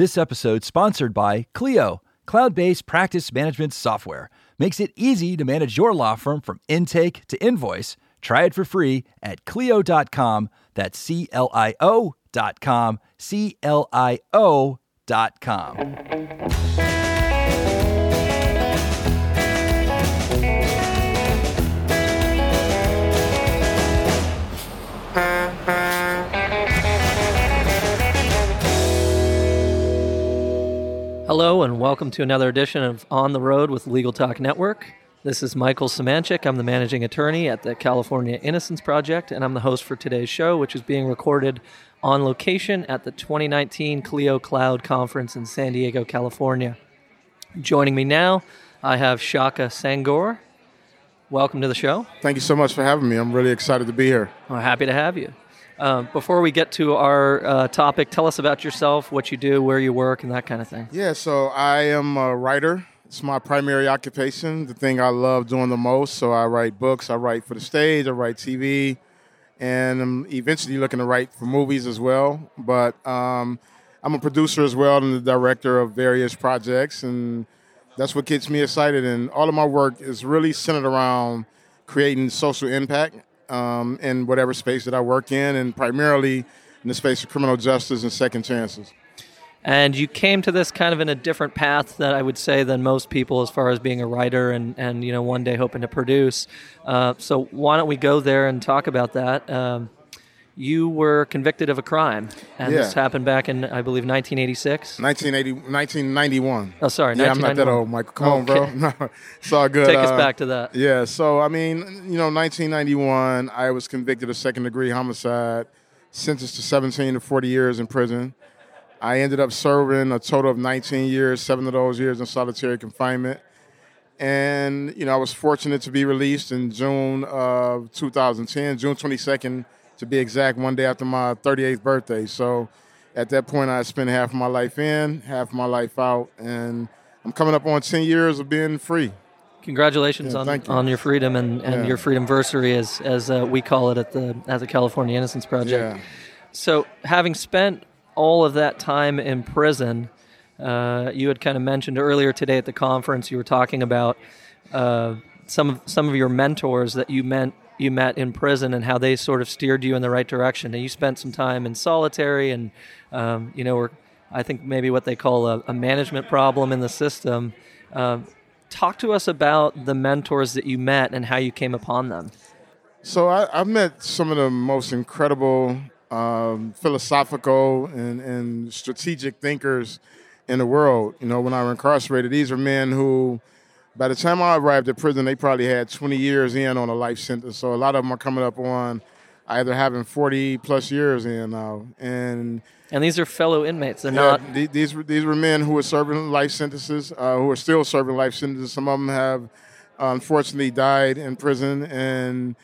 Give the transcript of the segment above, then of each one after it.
This episode sponsored by Clio, cloud-based practice management software. Makes it easy to manage your law firm from intake to invoice. Try it for free at clio.com. That's C L I O dot com. C L I O dot com. Hello, and welcome to another edition of On the Road with Legal Talk Network. This is Michael Semanchik. I'm the managing attorney at the California Innocence Project, and I'm the host for today's show, which is being recorded on location at the 2019 Clio Cloud Conference in San Diego, California. Joining me now, I have Shaka Senghor. Welcome to the show. Thank you so much for having me. I'm really excited to be here. I'm happy to have you. Uh, before we get to our uh, topic, tell us about yourself, what you do, where you work, and that kind of thing. Yeah, so I am a writer. It's my primary occupation, the thing I love doing the most. So I write books, I write for the stage, I write TV, and I'm eventually looking to write for movies as well. But um, I'm a producer as well and the director of various projects, and that's what gets me excited. And all of my work is really centered around creating social impact um, in whatever space that I work in, and primarily in the space of criminal justice and second chances. And you came to this kind of in a different path that I would say than most people, as far as being a writer and, and you know one day hoping to produce. Uh, so why don't we go there and talk about that? Um, you were convicted of a crime, and Yeah. this happened back in I believe 1986. 1980, 1991. Oh, sorry, Yeah, I'm not that old, Michael. Come on, bro. No, it's all good. Take us Uh, back to that. Yeah, so I mean, you know, 1991, I was convicted of second degree homicide, sentenced to 17 to 40 years in prison. I ended up serving a total of 19 years, seven of those years in solitary confinement. And, you know, I was fortunate to be released in June of 2010, June 22nd, to be exact, one day after my 38th birthday. So at that point, I spent half of my life in, half of my life out. And I'm coming up on 10 years of being free. Congratulations Yeah, on, you. on your freedom and, and Yeah. your freedom versary, as as uh, we call it at the at the California Innocence Project. Yeah. So, having spent all of that time in prison, uh, you had kind of mentioned earlier today at the conference. You were talking about uh, some of some of your mentors that you met you met in prison and how they sort of steered you in the right direction. And you spent some time in solitary, and um, you know, were I think maybe what they call a, a management problem in the system. Um talk to us about the mentors that you met and how you came upon them. So I, I've met some of the most incredible um, philosophical and, and strategic thinkers in the world. You know, when I was incarcerated, these are men who, by the time I arrived at prison, they probably had 20 years in on a life sentence. So a lot of them are coming up on either having 40 plus years in now. And And these are fellow inmates. They're yeah, not the- these were these were men who were serving life sentences, uh, who are still serving life sentences. Some of them have unfortunately died in prison, and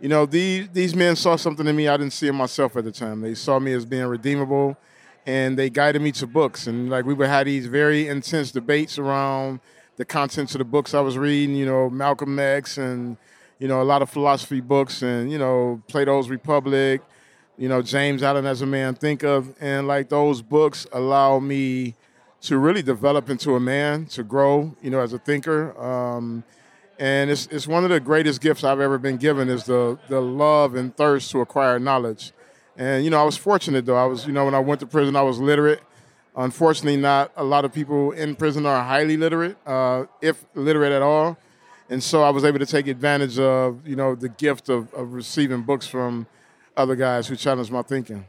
you know these these men saw something in me I didn't see in myself at the time. They saw me as being redeemable, and they guided me to books. And like we would have these very intense debates around the contents of the books I was reading. You know, Malcolm X and you know a lot of philosophy books, and you know Plato's Republic you know, James Allen as a man Thinketh. And like those books allow me to really develop into a man, to grow, you know, as a thinker. Um, and it's, it's one of the greatest gifts I've ever been given is the, the love and thirst to acquire knowledge. And, you know, I was fortunate though. I was, you know, when I went to prison, I was literate. Unfortunately, not a lot of people in prison are highly literate, uh, if literate at all. And so I was able to take advantage of, you know, the gift of, of receiving books from other guys who challenged my thinking.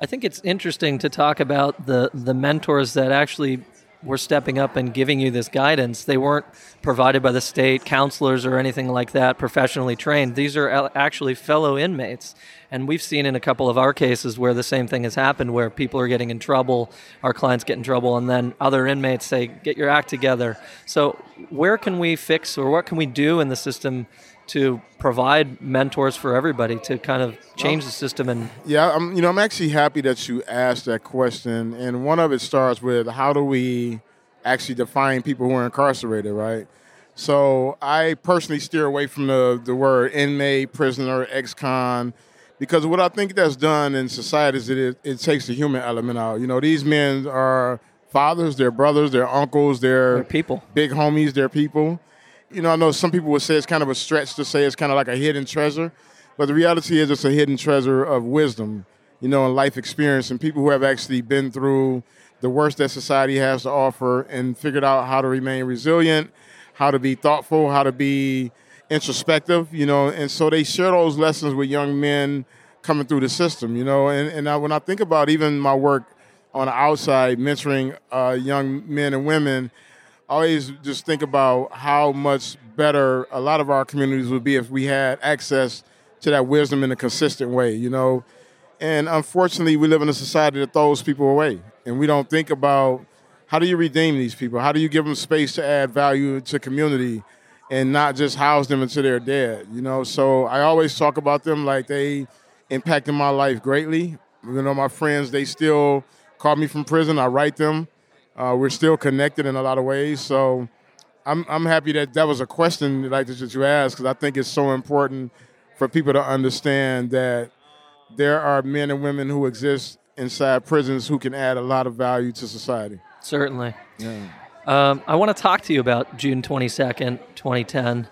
I think it's interesting to talk about the the mentors that actually were stepping up and giving you this guidance. They weren't provided by the state, counselors or anything like that, professionally trained. These are actually fellow inmates. And we've seen in a couple of our cases where the same thing has happened where people are getting in trouble, our clients get in trouble and then other inmates say get your act together. So where can we fix or what can we do in the system to provide mentors for everybody to kind of change the system and Yeah, I'm, you know, I'm actually happy that you asked that question. And one of it starts with how do we actually define people who are incarcerated, right? So I personally steer away from the, the word inmate, prisoner, ex-con, because what I think that's done in society is it, it takes the human element out. You know, these men are fathers, they're brothers, they're uncles, they're, They're people. big homies, they're people. You know, I know some people would say it's kind of a stretch to say it's kind of like a hidden treasure, but the reality is it's a hidden treasure of wisdom, you know, and life experience, and people who have actually been through the worst that society has to offer and figured out how to remain resilient, how to be thoughtful, how to be introspective, you know, and so they share those lessons with young men coming through the system, you know, and, and I, when I think about even my work on the outside mentoring uh, young men and women, Always just think about how much better a lot of our communities would be if we had access to that wisdom in a consistent way, you know. And unfortunately, we live in a society that throws people away, and we don't think about how do you redeem these people? How do you give them space to add value to community, and not just house them until they're dead? You know. So I always talk about them like they impacted my life greatly. You know, my friends they still call me from prison. I write them. Uh, we're still connected in a lot of ways. So I'm I'm happy that that was a question like that you asked because I think it's so important for people to understand that there are men and women who exist inside prisons who can add a lot of value to society. Certainly. Um, I want to talk to you about June 22nd, 2010.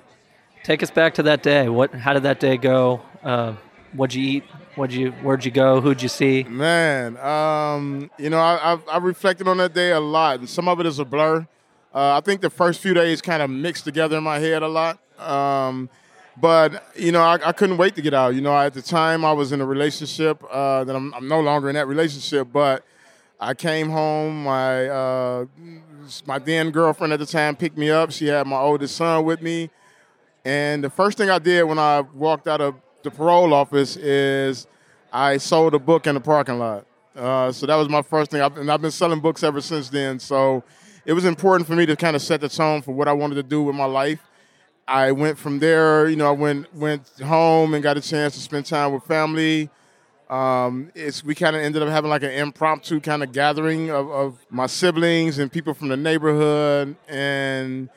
Take us back to that day. What? How did that day go? Uh, what'd you eat? What'd you? Where'd you go? Who'd you see? Man, um, you know, I, I've, I've reflected on that day a lot, and some of it is a blur. Uh, I think the first few days kind of mixed together in my head a lot. Um, but you know, I, I couldn't wait to get out. You know, at the time I was in a relationship uh, that I'm, I'm no longer in that relationship, but I came home. My uh, my then girlfriend at the time picked me up. She had my oldest son with me, and the first thing I did when I walked out of the parole office is I sold a book in the parking lot. Uh, so that was my first thing, I've, and I've been selling books ever since then. So it was important for me to kind of set the tone for what I wanted to do with my life. I went from there. You know, I went went home and got a chance to spend time with family. Um, it's we kind of ended up having like an impromptu kind of gathering of, of my siblings and people from the neighborhood, and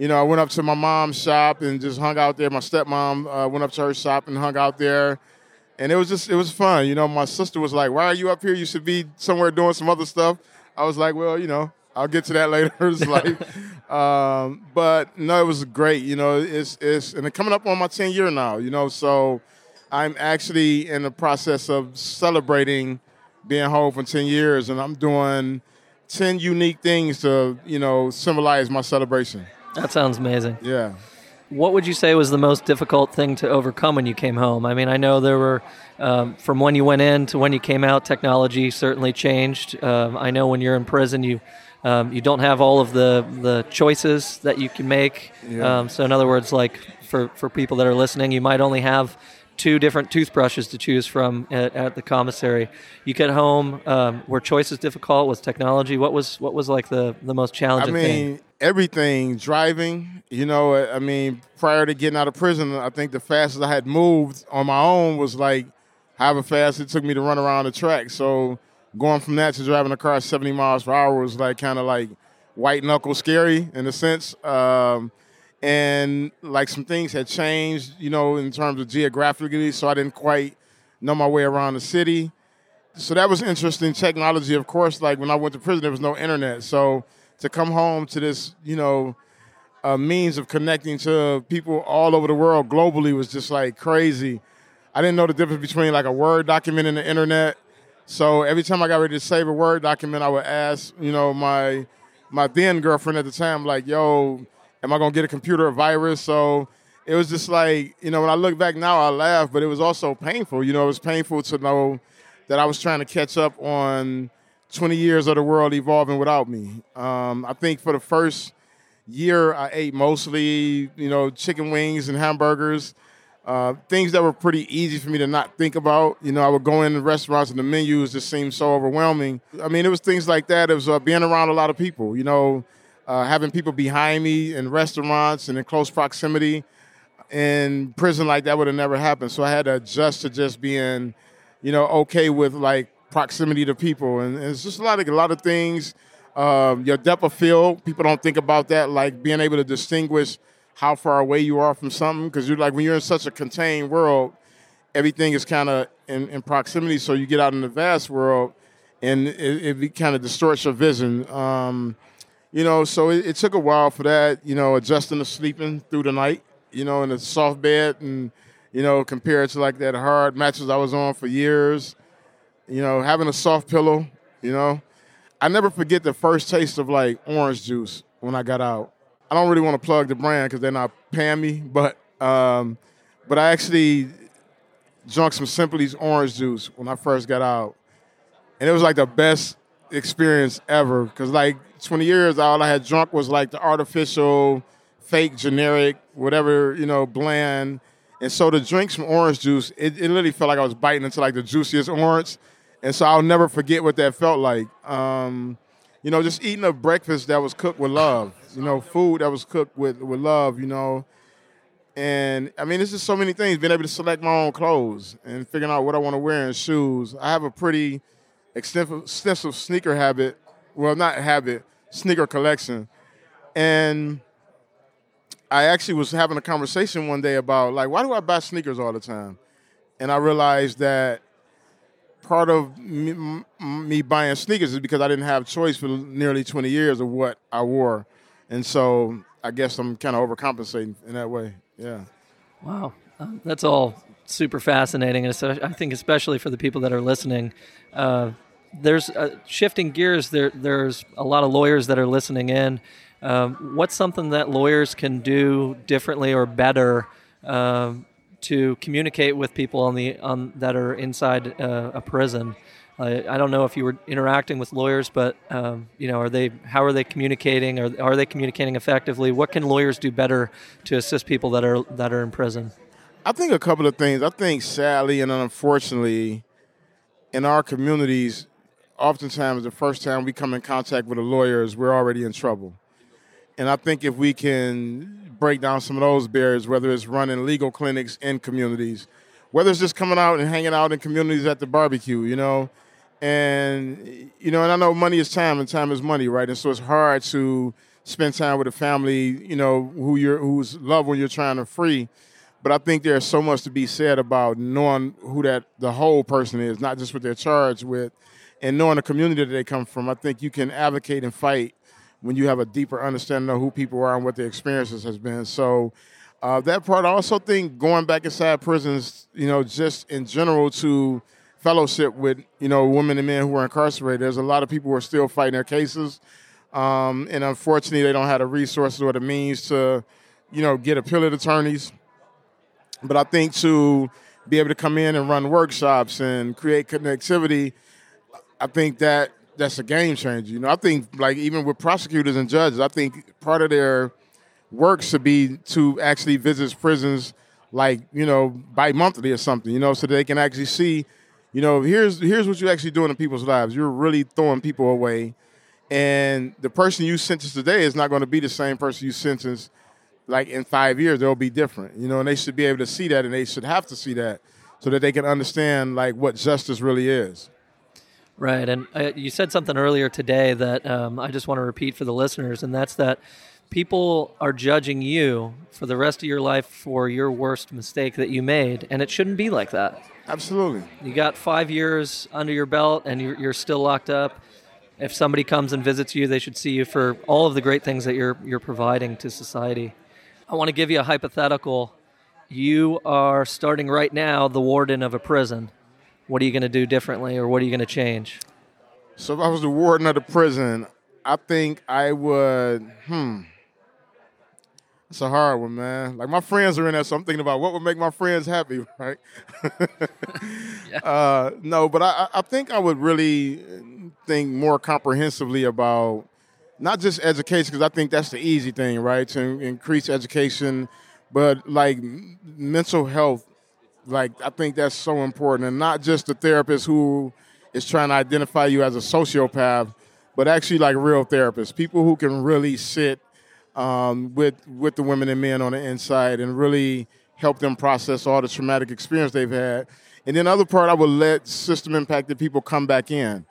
you know, I went up to my mom's shop and just hung out there. My stepmom uh, went up to her shop and hung out there, and it was just it was fun. You know, my sister was like, "Why are you up here? You should be somewhere doing some other stuff." I was like, "Well, you know, I'll get to that later." it's like, um, but no, it was great. You know, it's it's and it's coming up on my ten year now. You know, so I'm actually in the process of celebrating being home for ten years, and I'm doing ten unique things to you know symbolize my celebration. That sounds amazing. Yeah. What would you say was the most difficult thing to overcome when you came home? I mean, I know there were, um, from when you went in to when you came out, technology certainly changed. Um, I know when you're in prison, you um, you don't have all of the the choices that you can make. Yeah. Um, so, in other words, like for for people that are listening, you might only have two different toothbrushes to choose from at, at the commissary. You get home, um, were choices difficult? Was technology? What was what was like the the most I challenging mean, thing? Everything, driving, you know, I mean, prior to getting out of prison, I think the fastest I had moved on my own was like however fast it took me to run around the track. So going from that to driving a car 70 miles per hour was like kind of like white knuckle scary in a sense. Um, and like some things had changed, you know, in terms of geographically, so I didn't quite know my way around the city. So that was interesting. Technology, of course, like when I went to prison, there was no internet. So to come home to this, you know, uh, means of connecting to people all over the world globally was just like crazy. I didn't know the difference between like a Word document and the internet. So every time I got ready to save a Word document, I would ask, you know, my my then girlfriend at the time, like, yo, am I gonna get a computer virus? So it was just like, you know, when I look back now, I laugh, but it was also painful. You know, it was painful to know that I was trying to catch up on 20 years of the world evolving without me. Um, I think for the first year, I ate mostly, you know, chicken wings and hamburgers, uh, things that were pretty easy for me to not think about. You know, I would go in the restaurants and the menus just seemed so overwhelming. I mean, it was things like that. It was uh, being around a lot of people, you know, uh, having people behind me in restaurants and in close proximity. In prison, like that would have never happened. So I had to adjust to just being, you know, okay with like proximity to people, and, and it's just a lot of a lot of things. Um, your depth of field, people don't think about that, like being able to distinguish how far away you are from something, because you're like when you're in such a contained world, everything is kind of in, in, proximity. So you get out in the vast world, and it, it kind of distorts your vision. Um, you know, so it, it, took a while for that. You know, adjusting to sleeping through the night. You know, in a soft bed, and you know, compared to like that hard mattress I was on for years. You know, having a soft pillow. You know, I never forget the first taste of like orange juice when I got out. I don't really want to plug the brand because they're not paying me, but um, but I actually drunk some Simply's orange juice when I first got out, and it was like the best experience ever. Because like 20 years, all I had drunk was like the artificial, fake, generic, whatever you know, bland. And so to drink some orange juice, it, it literally felt like I was biting into like the juiciest orange. And so I'll never forget what that felt like. Um, you know, just eating a breakfast that was cooked with love. You know, food that was cooked with with love. You know, and I mean, it's just so many things. Being able to select my own clothes and figuring out what I want to wear and shoes. I have a pretty extensive, extensive sneaker habit. Well, not habit, sneaker collection. And I actually was having a conversation one day about like, why do I buy sneakers all the time? And I realized that part of me, me, buying sneakers is because I didn't have choice for nearly 20 years of what I wore. And so I guess I'm kind of overcompensating in that way. Yeah. Wow. Um, that's all super fascinating. And I think, especially for the people that are listening, uh, there's uh, shifting gears. There, there's a lot of lawyers that are listening in. Um, what's something that lawyers can do differently or better um, to communicate with people on the on that are inside uh, a prison. I don't know if you were interacting with lawyers, but um, you know, are they? How are they communicating? Or are they communicating effectively? What can lawyers do better to assist people that are that are in prison? I think a couple of things. I think sadly and unfortunately, in our communities, oftentimes the first time we come in contact with a lawyer is we're already in trouble. And I think if we can break down some of those barriers, whether it's running legal clinics in communities, whether it's just coming out and hanging out in communities at the barbecue, you know. And you know, and I know money is time and time is money, right? And so it's hard to spend time with a family, you know, who you're who's loved when you're trying to free. But I think there's so much to be said about knowing who that the whole person is, not just what they're charged with, and knowing the community that they come from. I think you can advocate and fight when you have a deeper understanding of who people are and what their experiences has been. So uh, that part, I also think going back inside prisons, you know, just in general to fellowship with, you know, women and men who are incarcerated. There's a lot of people who are still fighting their cases. Um, and unfortunately, they don't have the resources or the means to, you know, get appellate attorneys. But I think to be able to come in and run workshops and create connectivity, I think that that's a game changer. You know, I think like even with prosecutors and judges, I think part of their work should be to actually visit prisons like you know bi monthly or something. You know, so they can actually see, you know, here's here's what you're actually doing in people's lives. You're really throwing people away, and the person you sentence today is not going to be the same person you sentence like in five years. They'll be different. You know, and they should be able to see that, and they should have to see that so that they can understand like what justice really is. Right, and uh, you said something earlier today that um, I just want to repeat for the listeners, and that's that people are judging you for the rest of your life for your worst mistake that you made, and it shouldn't be like that. Absolutely. You got five years under your belt, and you're, you're still locked up. If somebody comes and visits you, they should see you for all of the great things that you're you're providing to society. I want to give you a hypothetical. You are starting right now the warden of a prison what are you going to do differently or what are you going to change? So if I was the warden of the prison, I think I would, hmm. It's a hard one, man. Like my friends are in there, so I'm thinking about what would make my friends happy, right? yeah. uh, no, but I, I think I would really think more comprehensively about not just education, because I think that's the easy thing, right? To increase education, but like mental health like I think that's so important, and not just the therapist who is trying to identify you as a sociopath, but actually like real therapists, people who can really sit um, with with the women and men on the inside and really help them process all the traumatic experience they've had. And then the other part, I would let system impacted people come back in.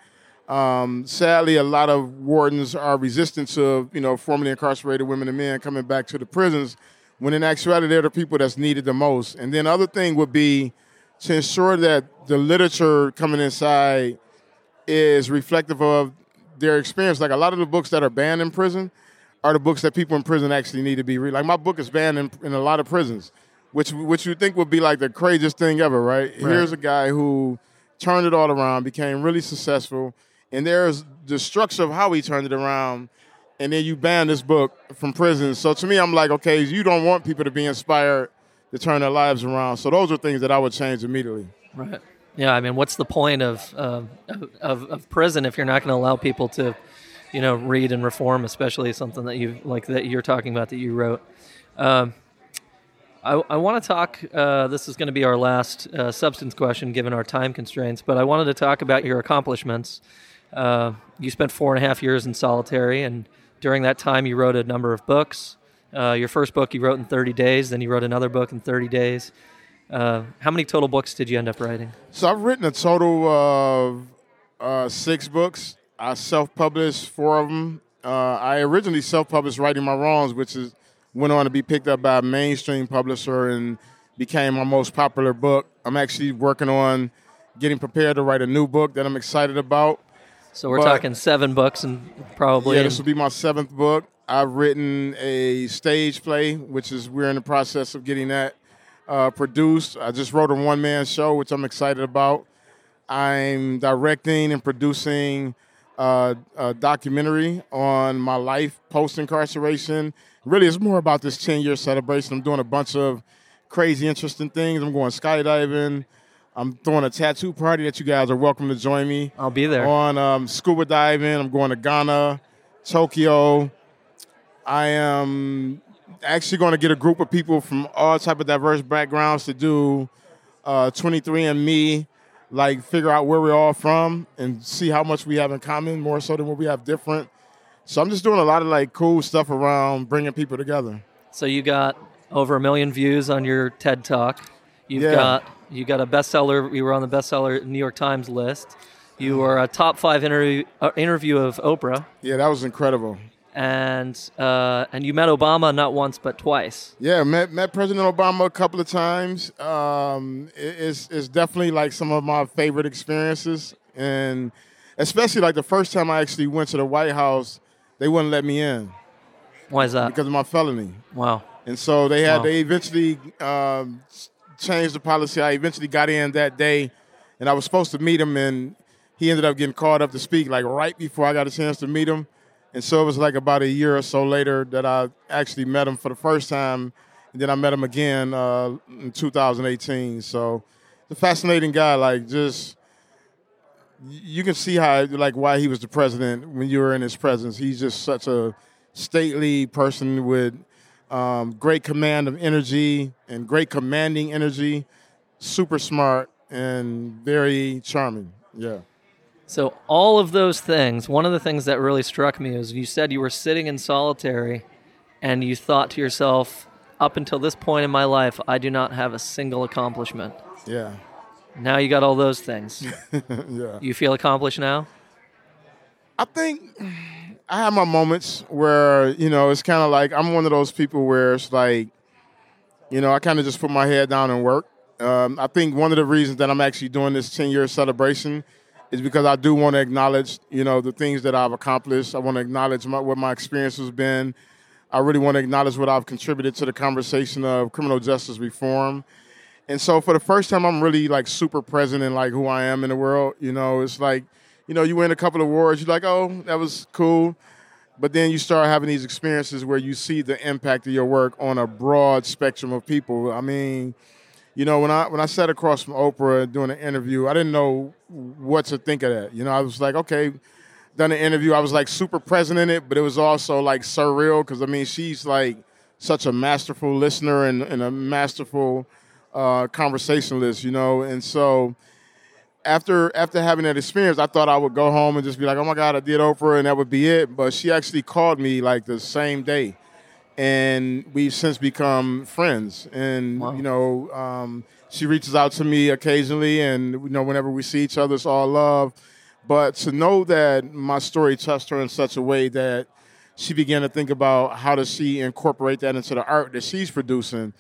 Um, sadly, a lot of wardens are resistant to you know formerly incarcerated women and men coming back to the prisons when in actuality they're the people that's needed the most. And then other thing would be to ensure that the literature coming inside is reflective of their experience. Like a lot of the books that are banned in prison are the books that people in prison actually need to be read. Like my book is banned in, in a lot of prisons, which which you think would be like the craziest thing ever, right? Right. Here's a guy who turned it all around, became really successful, and there's the structure of how he turned it around. And then you ban this book from prison. So to me, I'm like, okay, you don't want people to be inspired to turn their lives around. So those are things that I would change immediately. Right. Yeah. I mean, what's the point of um, of, of prison if you're not going to allow people to, you know, read and reform, especially something that you like that you're talking about that you wrote. Um, I, I want to talk. Uh, this is going to be our last uh, substance question, given our time constraints. But I wanted to talk about your accomplishments. Uh, you spent four and a half years in solitary, and during that time, you wrote a number of books. Uh, your first book you wrote in 30 days, then you wrote another book in 30 days. Uh, how many total books did you end up writing? So I've written a total of uh, six books. I self-published four of them. Uh, I originally self-published "Writing My Wrongs," which is went on to be picked up by a mainstream publisher and became my most popular book. I'm actually working on getting prepared to write a new book that I'm excited about. So we're But- talking seven books and probably. Yeah, this will be my seventh book. I've written a stage play, which is we're in the process of getting that uh, produced. I just wrote a one man show, which I'm excited about. I'm directing and producing uh, a documentary on my life post incarceration. Really, it's more about this 10 year celebration. I'm doing a bunch of crazy, interesting things. I'm going skydiving. I'm throwing a tattoo party that you guys are welcome to join me I'll be there. on um, scuba diving. I'm going to Ghana, Tokyo. I am actually going to get a group of people from all type of diverse backgrounds to do uh, 23andMe, like figure out where we're all from and see how much we have in common, more so than what we have different. So I'm just doing a lot of like cool stuff around bringing people together. So you got over a million views on your TED Talk. You've Yeah. got you got a bestseller. You were on the bestseller New York Times list. You were a top five interview uh, interview of Oprah, Yeah, that was incredible. and uh, and you met Obama not once but twice. Yeah, met met President Obama a couple of times. Um, it- it's it's definitely like some of my favorite experiences, and especially like the first time I actually went to the White House, they wouldn't let me in Why is that? because of my felony, Wow. and so they had Wow. they eventually um, changed the policy. I eventually got in that day, and I was supposed to meet him, and he ended up getting called up to speak like right before I got a chance to meet him. And so it was like about a year or so later that I actually met him for the first time, and then I met him again uh, in 2018. So, the fascinating guy, like just you can see how like why he was the president when you were in his presence. He's just such a stately person with um, great command of energy and great commanding energy, super smart and very charming. Yeah. So all of those things. One of the things that really struck me is you said you were sitting in solitary, and you thought to yourself, "Up until this point in my life, I do not have a single accomplishment." Yeah. Now you got all those things. yeah. You feel accomplished now? I think I have my moments where, you know, it's kind of like I'm one of those people where it's like, you know, I kind of just put my head down and work. Um, I think one of the reasons that I'm actually doing this 10 year celebration is because I do want to acknowledge, you know, the things that I've accomplished. I want to acknowledge my, what my experience has been. I really want to acknowledge what I've contributed to the conversation of criminal justice reform. And so for the first time, I'm really like super present in like who I am in the world. You know, it's like, you know, you win a couple of awards, you're like, oh, that was cool. But then you start having these experiences where you see the impact of your work on a broad spectrum of people. I mean, you know, when I when I sat across from Oprah doing an interview, I didn't know what to think of that. You know, I was like, okay, done an interview. I was like super present in it, but it was also like surreal because I mean, she's like such a masterful listener and, and a masterful uh, conversationalist, you know. And so after after having that experience, I thought I would go home and just be like, oh my God, I did Oprah, and that would be it. But she actually called me like the same day, and we've since become friends. And Wow. you know, um, she reaches out to me occasionally, and you know, whenever we see each other, it's all love. But to know that my story touched her in such a way that she began to think about how does she incorporate that into the art that she's producing.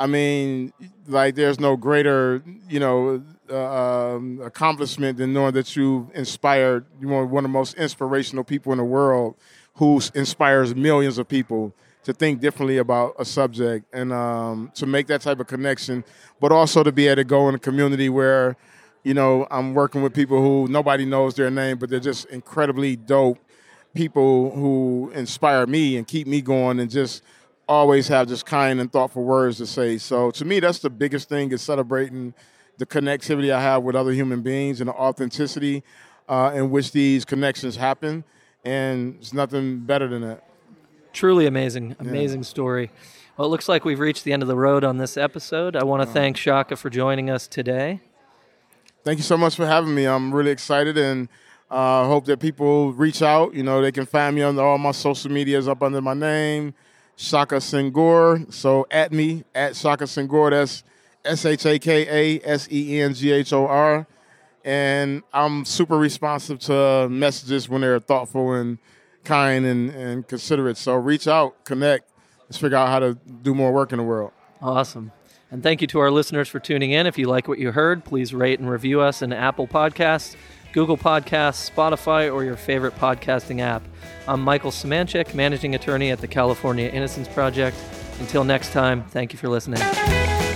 I mean, like there's no greater, you know, uh, um, accomplishment than knowing that you've inspired you one of the most inspirational people in the world, who inspires millions of people to think differently about a subject and um, to make that type of connection, but also to be able to go in a community where, you know, I'm working with people who nobody knows their name, but they're just incredibly dope people who inspire me and keep me going and just always have just kind and thoughtful words to say. So to me, that's the biggest thing is celebrating the connectivity I have with other human beings and the authenticity uh, in which these connections happen. And it's nothing better than that. Truly amazing, amazing yeah. story. Well, it looks like we've reached the end of the road on this episode. I want to uh, thank Shaka for joining us today. Thank you so much for having me. I'm really excited and uh, hope that people reach out. You know, they can find me on all my social medias up under my name, Shaka Senghor. So at me, at Shaka Senghor. That's S H A K A S E N G H O R. And I'm super responsive to messages when they're thoughtful and kind and, and considerate. So reach out, connect, let's figure out how to do more work in the world. Awesome. And thank you to our listeners for tuning in. If you like what you heard, please rate and review us in Apple Podcasts, Google Podcasts, Spotify, or your favorite podcasting app. I'm Michael Semanchik, managing attorney at the California Innocence Project. Until next time, thank you for listening.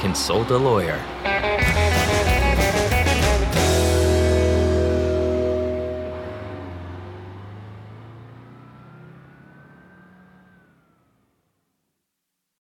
consult a lawyer.